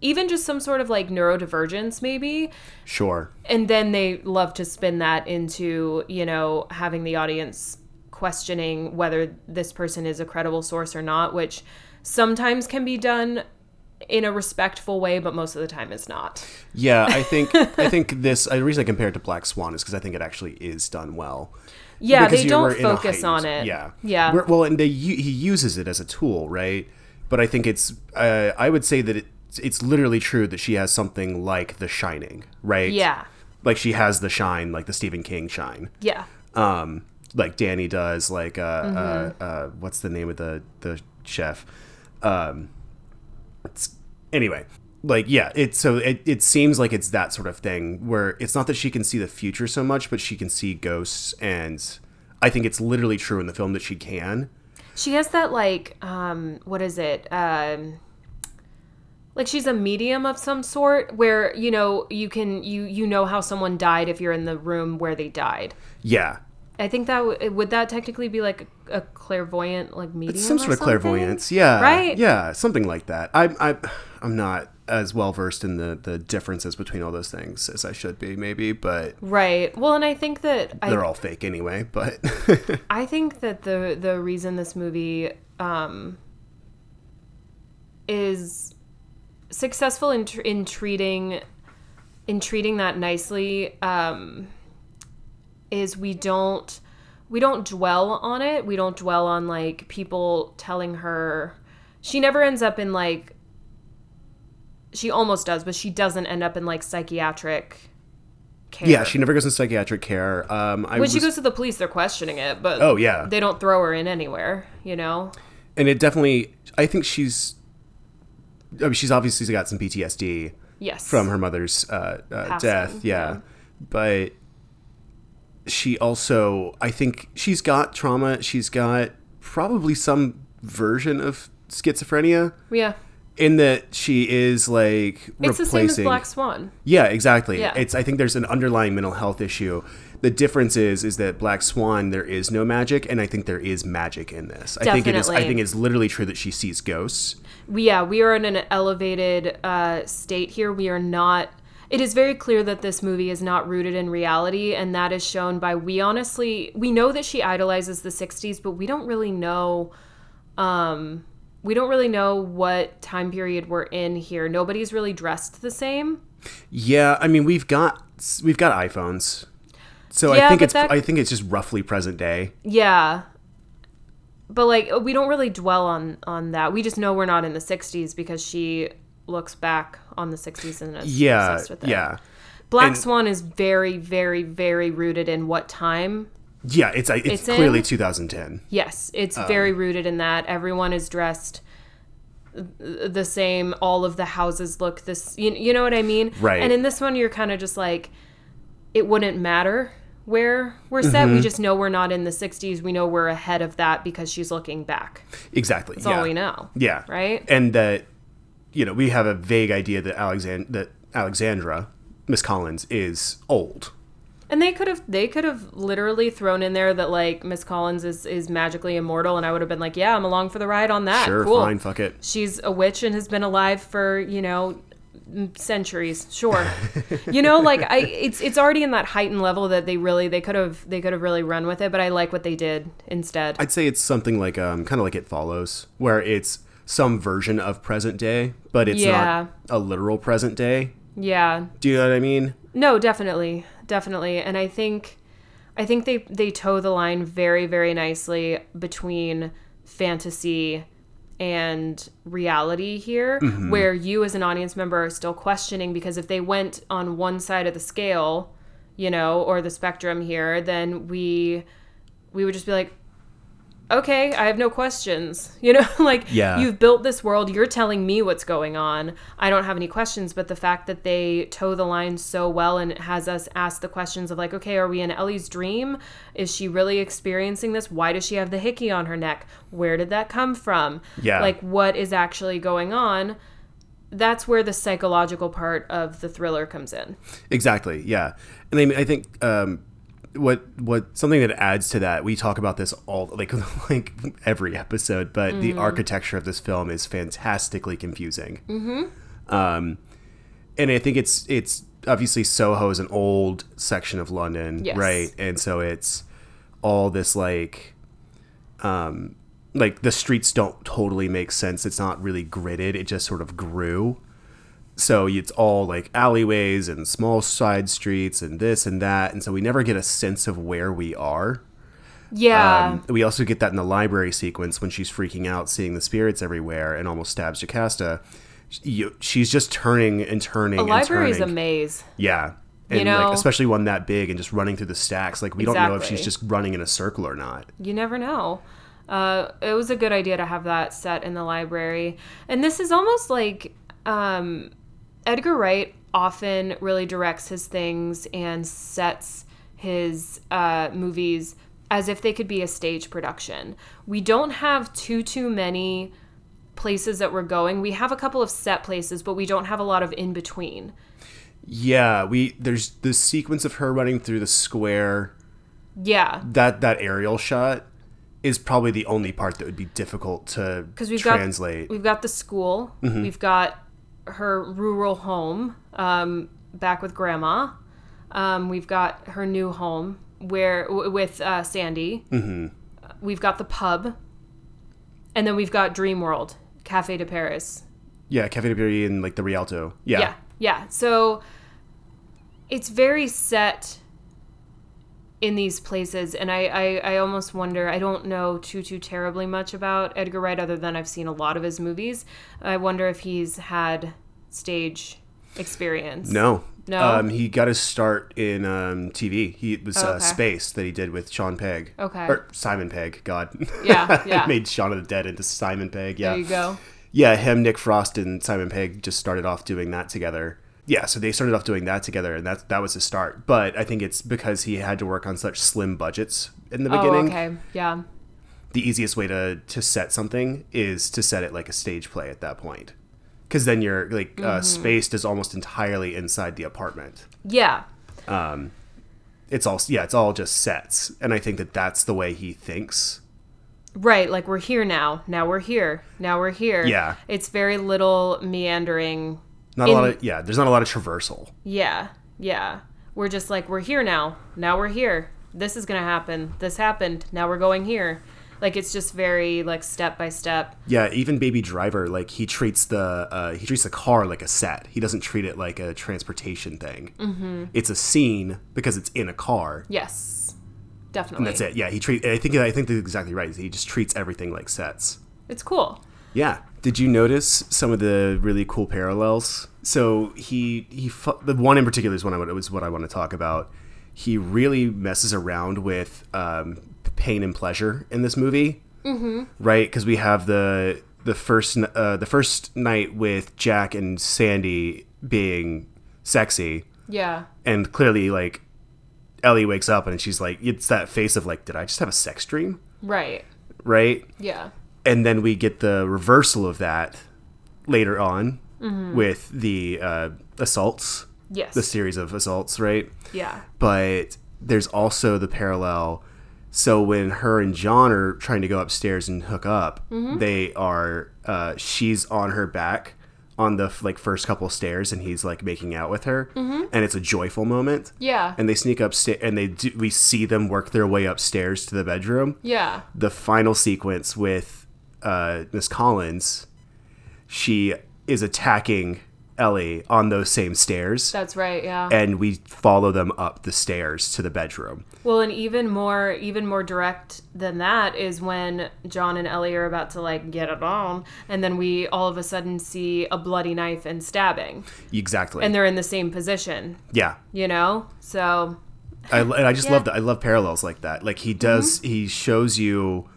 even just some sort of like neurodivergence maybe sure. and then they love to spin that into you know having the audience questioning whether this person is a credible source or not which sometimes can be done in a respectful way but most of the time is not Yeah, I think I think this. The reason I compare it to Black Swan is because I think it actually is done well. yeah Because they don't focus on it Yeah, yeah We're- well, and they he uses it as a tool, right? But I think it's. Uh, I would say that it's it's literally true that she has something like The Shining, right? yeah Like she has the shine, like the Stephen King shine. yeah Um, like Danny does. Like uh, Mm-hmm. uh, uh, what's the name of the the chef? Um, it's anyway. Like yeah, it so it, it seems like it's that sort of thing where it's not that she can see the future so much, but she can see ghosts, and I think it's literally true in the film that she can. she has that like um what is it um like she's a medium of some sort where you know you can you you know how someone died if you're in the room where they died Yeah, I think that w- would that technically be like a, a clairvoyant like medium. it's some or sort of clairvoyance. Yeah, Right? Yeah, something like that. I I I'm not as well versed in the the differences between all those things as I should be, maybe, but Right. Well, and I think that they're I all fake anyway. But I think that the the reason this movie um is successful in tr- in treating in treating that nicely um is we don't we don't dwell on it. We don't dwell on like people telling her she never ends up in like she almost does, but she doesn't end up in like psychiatric care. Yeah, she never goes in psychiatric care. Um, I when was, she goes to the police, they're questioning it, but oh yeah, they don't throw her in anywhere. You know. and it definitely. I think she's. I mean, she's obviously got some PTSD Yes. from her mother's uh, uh, death. Yeah. yeah. but she also, I think, she's got trauma. She's got probably some version of schizophrenia Yeah. In that she is like It's the same as replacing. Black Swan. Yeah, exactly. Yeah. It's I think there's an underlying mental health issue. The difference is is that Black Swan there is no magic, and I think there is magic in this. I think it is. I think it's literally true that she sees ghosts. Yeah, we are in an elevated uh, state here. We are not. It is very clear that this movie is not rooted in reality, and that is shown by we honestly we know that she idolizes the '60s, but we don't really know. Um, we don't really know what time period we're in here. Nobody's really dressed the same. Yeah, I mean we've got we've got iPhones, so I think it's that- I think it's just roughly present day. Yeah. But like we don't really dwell on on that. We just know we're not in the 60s because she looks back on the 60s and is Yeah, obsessed with it. yeah, Black And- Swan is very very very rooted in what time. Yeah. It's it's, It's clearly in- 2010. Yes, it's Um, very rooted in that. Everyone is dressed the same. All of the houses look this. You, you know what I mean? Right. And in this one, you're kind of just like, it wouldn't matter where we're set. Mm-hmm. We just know we're not in the 60s. We know we're ahead of that because she's looking back. Exactly. That's yeah. all we know. Yeah. Right? And that you know we have a vague idea that Alexand that Alexandra Miss Collins is old. And they could have they could have literally thrown in there that like Miss Collins is is magically immortal, and I would have been like, yeah, I'm along for the ride on that. Sure, cool. fine, fuck it. She's a witch and has been alive for you know centuries. Sure, you know, like I it's it's already in that heightened level that they really they could have they could have really run with it, but I like what they did instead. I'd say it's something like um kind of like it follows, where it's some version of present day, but it's Yeah. not a literal present day. yeah, Do you know what I mean? No, definitely, definitely, and I think, I think they they toe the line very very nicely between fantasy and reality here, mm-hmm. where you as an audience member are still questioning because if they went on one side of the scale, you know, or the spectrum here, then we we would just be like. Okay, I have no questions. You know, like Yeah. you've built this world, you're telling me what's going on. I don't have any questions, but the fact that they toe the line so well and it has us ask the questions of like, okay, are we in Ellie's dream? Is she really experiencing this? Why does she have the hickey on her neck? Where did that come from? Yeah. Like what is actually going on? That's where the psychological part of the thriller comes in. Exactly. Yeah, and I mean, I think um, what what something that adds to that we talk about this all like like every episode, but the architecture of this film is fantastically confusing. Mm-hmm. Um, and I think it's it's obviously Soho is an old section of London, Yes. right? And so it's all this like um like the streets don't totally make sense. It's not really gridded. It just sort of grew. So it's all like alleyways and small side streets and this and that. And so we never get a sense of where we are. Yeah. Um, we also get that in the library sequence when she's freaking out, seeing the spirits everywhere, and almost stabs Jocasta. You, she's just turning and turning. a and library is a maze. Yeah. And You know- like especially one that big and just running through the stacks. Like we don't know if she's just running in a circle or not. You never know. Uh, it was a good idea to have that set in the library. And this is almost like um, Edgar Wright often really directs his things and sets his uh, movies as if they could be a stage production. We don't have too too many places that we're going. We have a couple of set places, but we don't have a lot of in between. Yeah, we there's the sequence of her running through the square. Yeah, That that aerial shot is probably the only part that would be difficult to because we've translate. got we've got the school, Mm-hmm. we've got her rural home um, back with grandma. Um, we've got her new home where w- with uh, Sandy. Mm-hmm. We've got the pub, and then we've got Dream World, Cafe de Paris. yeah, Cafe de Paris and like the Rialto. Yeah. Yeah, yeah. So it's very set in these places, and I, I, I almost wonder. I don't know too too terribly much about Edgar Wright, other than I've seen a lot of his movies. I wonder if he's had stage experience. No. No? Um, he got his start in um, TV. He it was Oh, uh. Spaced that he did with Sean Pegg. Okay. Or Simon Pegg. God. Yeah, yeah. Made Shaun of the Dead into Simon Pegg. Yeah. There you go. Yeah, him, Nick Frost, and Simon Pegg just started off doing that together. Yeah, so they started off doing that together, and that that was the start. But I think it's because he had to work on such slim budgets in the beginning. Oh, okay. Yeah. The easiest way to to set something is to set it like a stage play at that point, because then you're like Mm-hmm. uh, spaced is almost entirely inside the apartment. Yeah. Um, It's all yeah, it's all just sets, and I think that that's the way he thinks. Right, like we're here now. Now we're here. Now we're here. Yeah. It's very little meandering. Not a lot of yeah, there's not a lot of traversal. Yeah. Yeah. We're just like we're here now. Now we're here. This is going to happen. This happened. Now we're going here. Like it's just very like step by step. Yeah, even Baby Driver, like he treats the uh, he treats the car like a set. He doesn't treat it like a transportation thing. Mm-hmm. It's a scene because it's in a car. Yes. Definitely. And that's it. Yeah, he treat. I think I think that's exactly right. He just treats everything like sets. It's cool. Yeah. Did you notice some of the really cool parallels? So he he the one in particular is one I was what I want to talk about. He really messes around with um, pain and pleasure in this movie, mm-hmm. right? Because we have the the first uh, the first night with Jack and Sandy being sexy, Yeah. and clearly like Ellie wakes up and she's like, it's that face of like, did I just have a sex dream, Right. right? Yeah. And then we get the reversal of that later on with the uh, assaults, Yes. the series of assaults, right? yeah. But there's also the parallel. So when her and John are trying to go upstairs and hook up, they are. Uh, she's on her back on the like first couple stairs, and he's like making out with her, and it's a joyful moment. Yeah. And they sneak upstairs, and they do, we see them work their way upstairs to the bedroom yeah. the final sequence with uh, Miss Collins, she is attacking Ellie on those same stairs, That's right. Yeah. and we follow them up the stairs to the bedroom. Well, and even more, even more direct than that is when John and Ellie are about to like get it on, and then we all of a sudden see a bloody knife and stabbing, Exactly. and they're in the same position. yeah. You know, so I, and I just Yeah. Mm-hmm. love that. I love parallels like that. Like he does, he shows you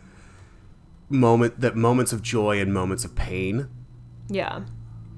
moment that moments of joy and moments of pain yeah,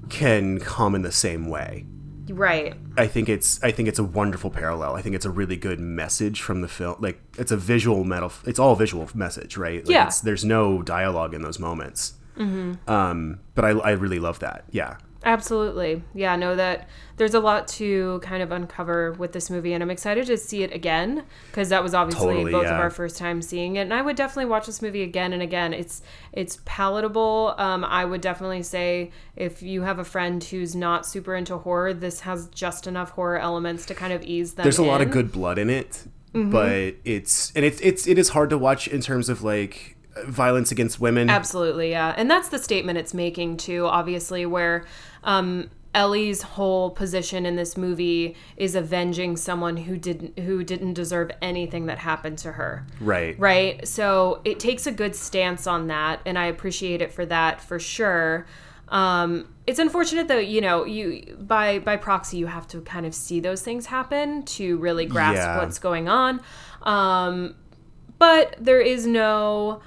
can come in the same way. right. I think it's I think it's a wonderful parallel. I think it's a really good message from the film. Like it's a visual metal. It's all visual message, right? Like Yeah. It's, there's no dialogue in those moments. Mm-hmm. Um, but I, I really love that. Yeah. Absolutely. Yeah, I know that there's a lot to kind of uncover with this movie, and I'm excited to see it again because that was obviously Totally, both yeah. of our first time seeing it. And I would definitely watch this movie again and again. It's it's palatable. Um, I would definitely say if you have a friend who's not super into horror, this has just enough horror elements to kind of ease them. There's a lot of good blood in it, Mm-hmm. but it's and it's it's it is hard to watch in terms of like violence against women. Absolutely, yeah. And that's the statement it's making too, obviously, where um Ellie's whole position in this movie is avenging someone who didn't who didn't deserve anything that happened to her. Right. Right? So it takes a good stance on that and I appreciate it for that for sure. Um it's unfortunate though, you know, you by by proxy you have to kind of see those things happen to really grasp Yeah. what's going on. Um but there is no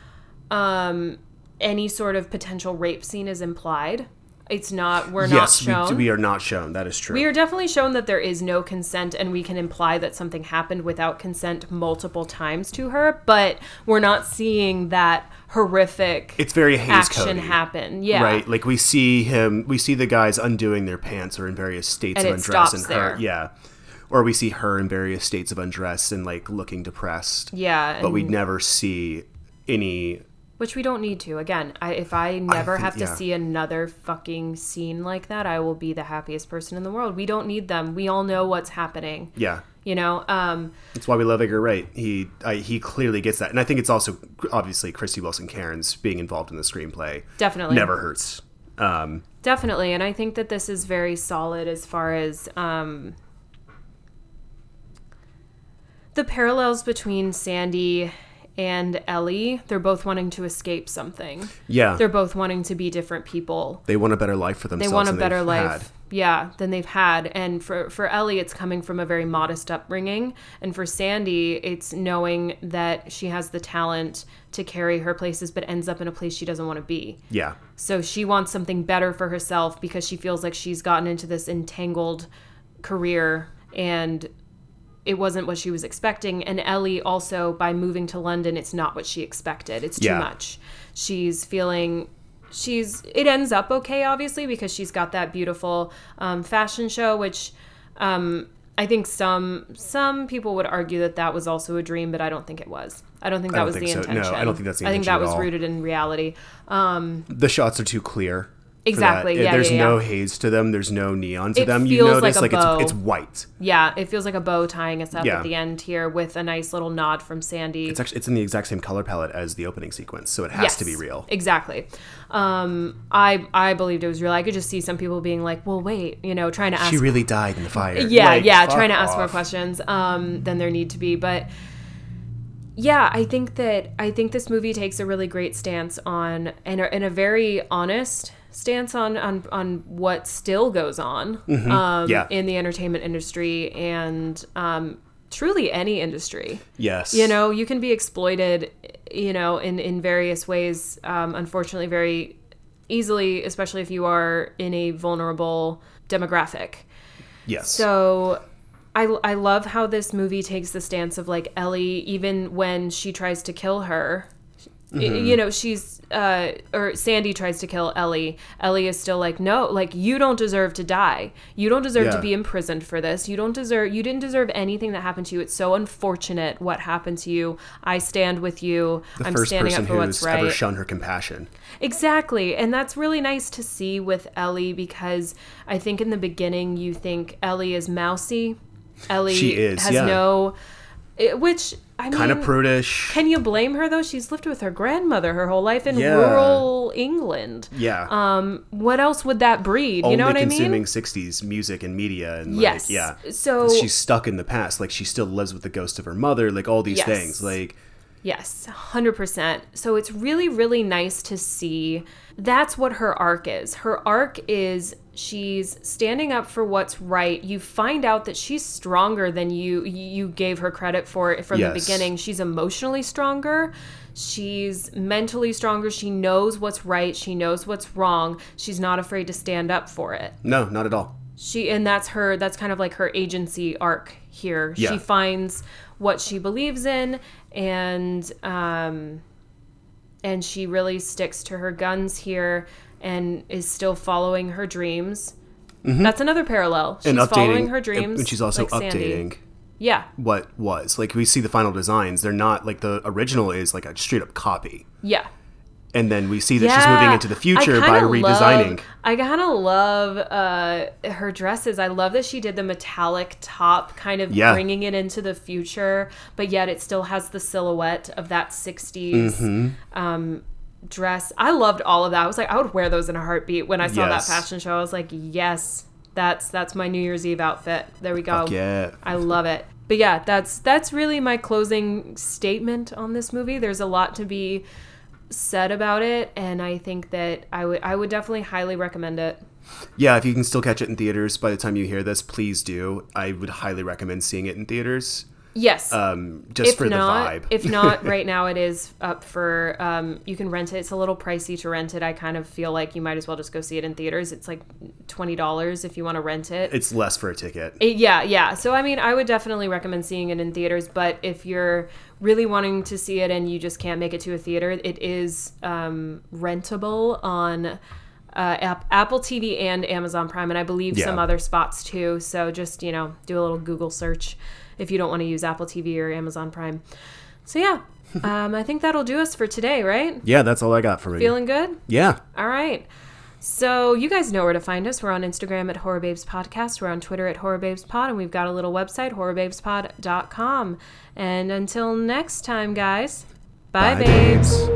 um any sort of potential rape scene is implied. It's not we're not Yes, shown. we, we are not shown. That is true. We are definitely shown that there is no consent, and we can imply that something happened without consent multiple times to her, but we're not seeing that horrific it's very action Cody, happen. Yeah. Right, like we see him, we see the guys undoing their pants or in various states And of undress, and her, there. yeah, or we see her in various states of undress and like looking depressed. Yeah. but we never see any. Which we don't need to. Again, I, if I never think- have to yeah. see another fucking scene like that, I will be the happiest person in the world. We don't need them. We all know what's happening. Yeah, You know, um, that's why we love Edgar Wright. He I, he clearly gets that, and I think it's also obviously Krysty Wilson-Cairns being involved in the screenplay definitely. never hurts. Um, Definitely, and I think that this is very solid as far as um, the parallels between Sandy and Ellie, they're both wanting to escape something. Yeah. They're both wanting to be different people. they want a better life for themselves. They want a than better life. had. Yeah, than they've had. And for for Ellie it's coming from a very modest upbringing, and for Sandy it's knowing that she has the talent to carry her places but ends up in a place she doesn't want to be. Yeah. So she wants something better for herself because she feels like she's gotten into this entangled career and it wasn't what she was expecting. And Ellie also, by moving to London, it's not what she expected. It's too Yeah. much. She's feeling. She's. It ends up okay, obviously, because she's got that beautiful um, fashion show, which um, I think some some people would argue that that was also a dream, but I don't think it was. I don't think that don't was think the so. No, intention. I don't think that's the I think that at was all. rooted in reality. Um, The shots are too clear. Exactly, yeah, There's yeah, no yeah. haze to them. There's no neon to It them. You notice like like, it's it's white. Yeah, it feels like a bow tying us up Yeah. at the end here with a nice little nod from Sandy. It's actually it's in the exact same color palette as the opening sequence, so it has to be real. Exactly. Um, I I believed it was real. I could just see some people being like, "Well, wait," you know, trying to ask. She really died in the fire. yeah, Like, yeah, trying to ask more questions um, than there need to be. But yeah, I think that I think this movie takes a really great stance on and a, and a very honest stance on on on what still goes on um, Mm-hmm. Yeah. in the entertainment industry and um, truly any industry. Yes. you know you can be exploited you know in in various ways um, unfortunately very easily especially if you are in a vulnerable demographic Yes. so I, I love how this movie takes the stance of like ellie even when she tries to kill her y- you know she's uh or sandy tries to kill ellie. Ellie is still like no like you don't deserve to die. You don't deserve to be imprisoned for this. You don't deserve you didn't deserve anything that happened to you. It's so unfortunate what happened to you. I stand with you. The i'm first standing person up for what's who's ever right. shown her compassion. Exactly. And that's really nice to see with Ellie because I think in the beginning you think Ellie is mousy. Ellie She is, has yeah. no it- which I Kind of prudish. can you blame her though? She's lived with her grandmother her whole life in Yeah. rural England. yeah. Um what else would that breed? Only you know what I mean? consuming 60s music and media and Yes. like yeah. So She's stuck in the past. Like she still lives with the ghost of her mother, like all these Yes. things. Like Yes, 100%. So it's really, really nice to see. That's what her arc is. Her arc is she's standing up for what's right. You find out that she's stronger than you you gave her credit for from the beginning. She's emotionally stronger. She's mentally stronger. She knows what's right. She knows what's wrong. She's not afraid to stand up for it no, not at all. she and that's her that's kind of like her agency arc here Yeah. she finds what she believes in and um and she really sticks to her guns here and is still following her dreams that's another parallel she's Mm-hmm. and updating following her dreams And she's also like Sandy. updating yeah what was. Like we see the final designs. They're not like the original is like a straight up copy. yeah And then we see that she's moving into the future by redesigning. Love, I kind of love uh, her dresses. I love that she did the metallic top, kind of Yeah. bringing it into the future, but yet it still has the silhouette of that 60s Mm-hmm. um, dress. I loved all of that. I was like, I would wear those in a heartbeat. When I saw Yes. that fashion show, I was like, yes, that's that's my New Year's Eve outfit. There we go. Fuck yeah. I love it. But yeah, that's that's really my closing statement on this movie. There's a lot to be said about it, and I think that I would I would definitely highly recommend it. Yeah, if you can still catch it in theaters by the time you hear this, please do. I would highly recommend seeing it in theaters. Yes. Um, just if for not, the vibe. if not, right now it is up for. Um, you can rent it. It's a little pricey to rent it. I kind of feel like you might as well just go see it in theaters. It's like twenty dollars if you want to rent it. it's less for a ticket. It- yeah, yeah. So I mean, I would definitely recommend seeing it in theaters. But if you're really wanting to see it and you just can't make it to a theater, it is um, rentable on uh, App- Apple TV and Amazon Prime, and I believe some other spots too. So just you know, do a little Google search if you don't want to use Apple TV or Amazon Prime. So yeah, um, I think that'll do us for today, right? Yeah, that's all I got for you. Feeling good? yeah. All right. So you guys know where to find us. We're on Instagram at Horror Babes Podcast. We're on Twitter at Horror Babes Pod, and we've got a little website, horrorbabespod.com. And until next time, guys, bye, Bye, babes. Hey,